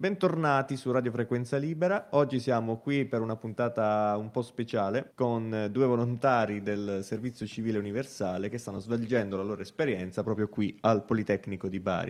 Bentornati su Radio Frequenza Libera. Oggi siamo qui per una puntata un po' speciale con due volontari del Servizio Civile Universale che stanno svolgendo la loro esperienza proprio qui al Politecnico di Bari.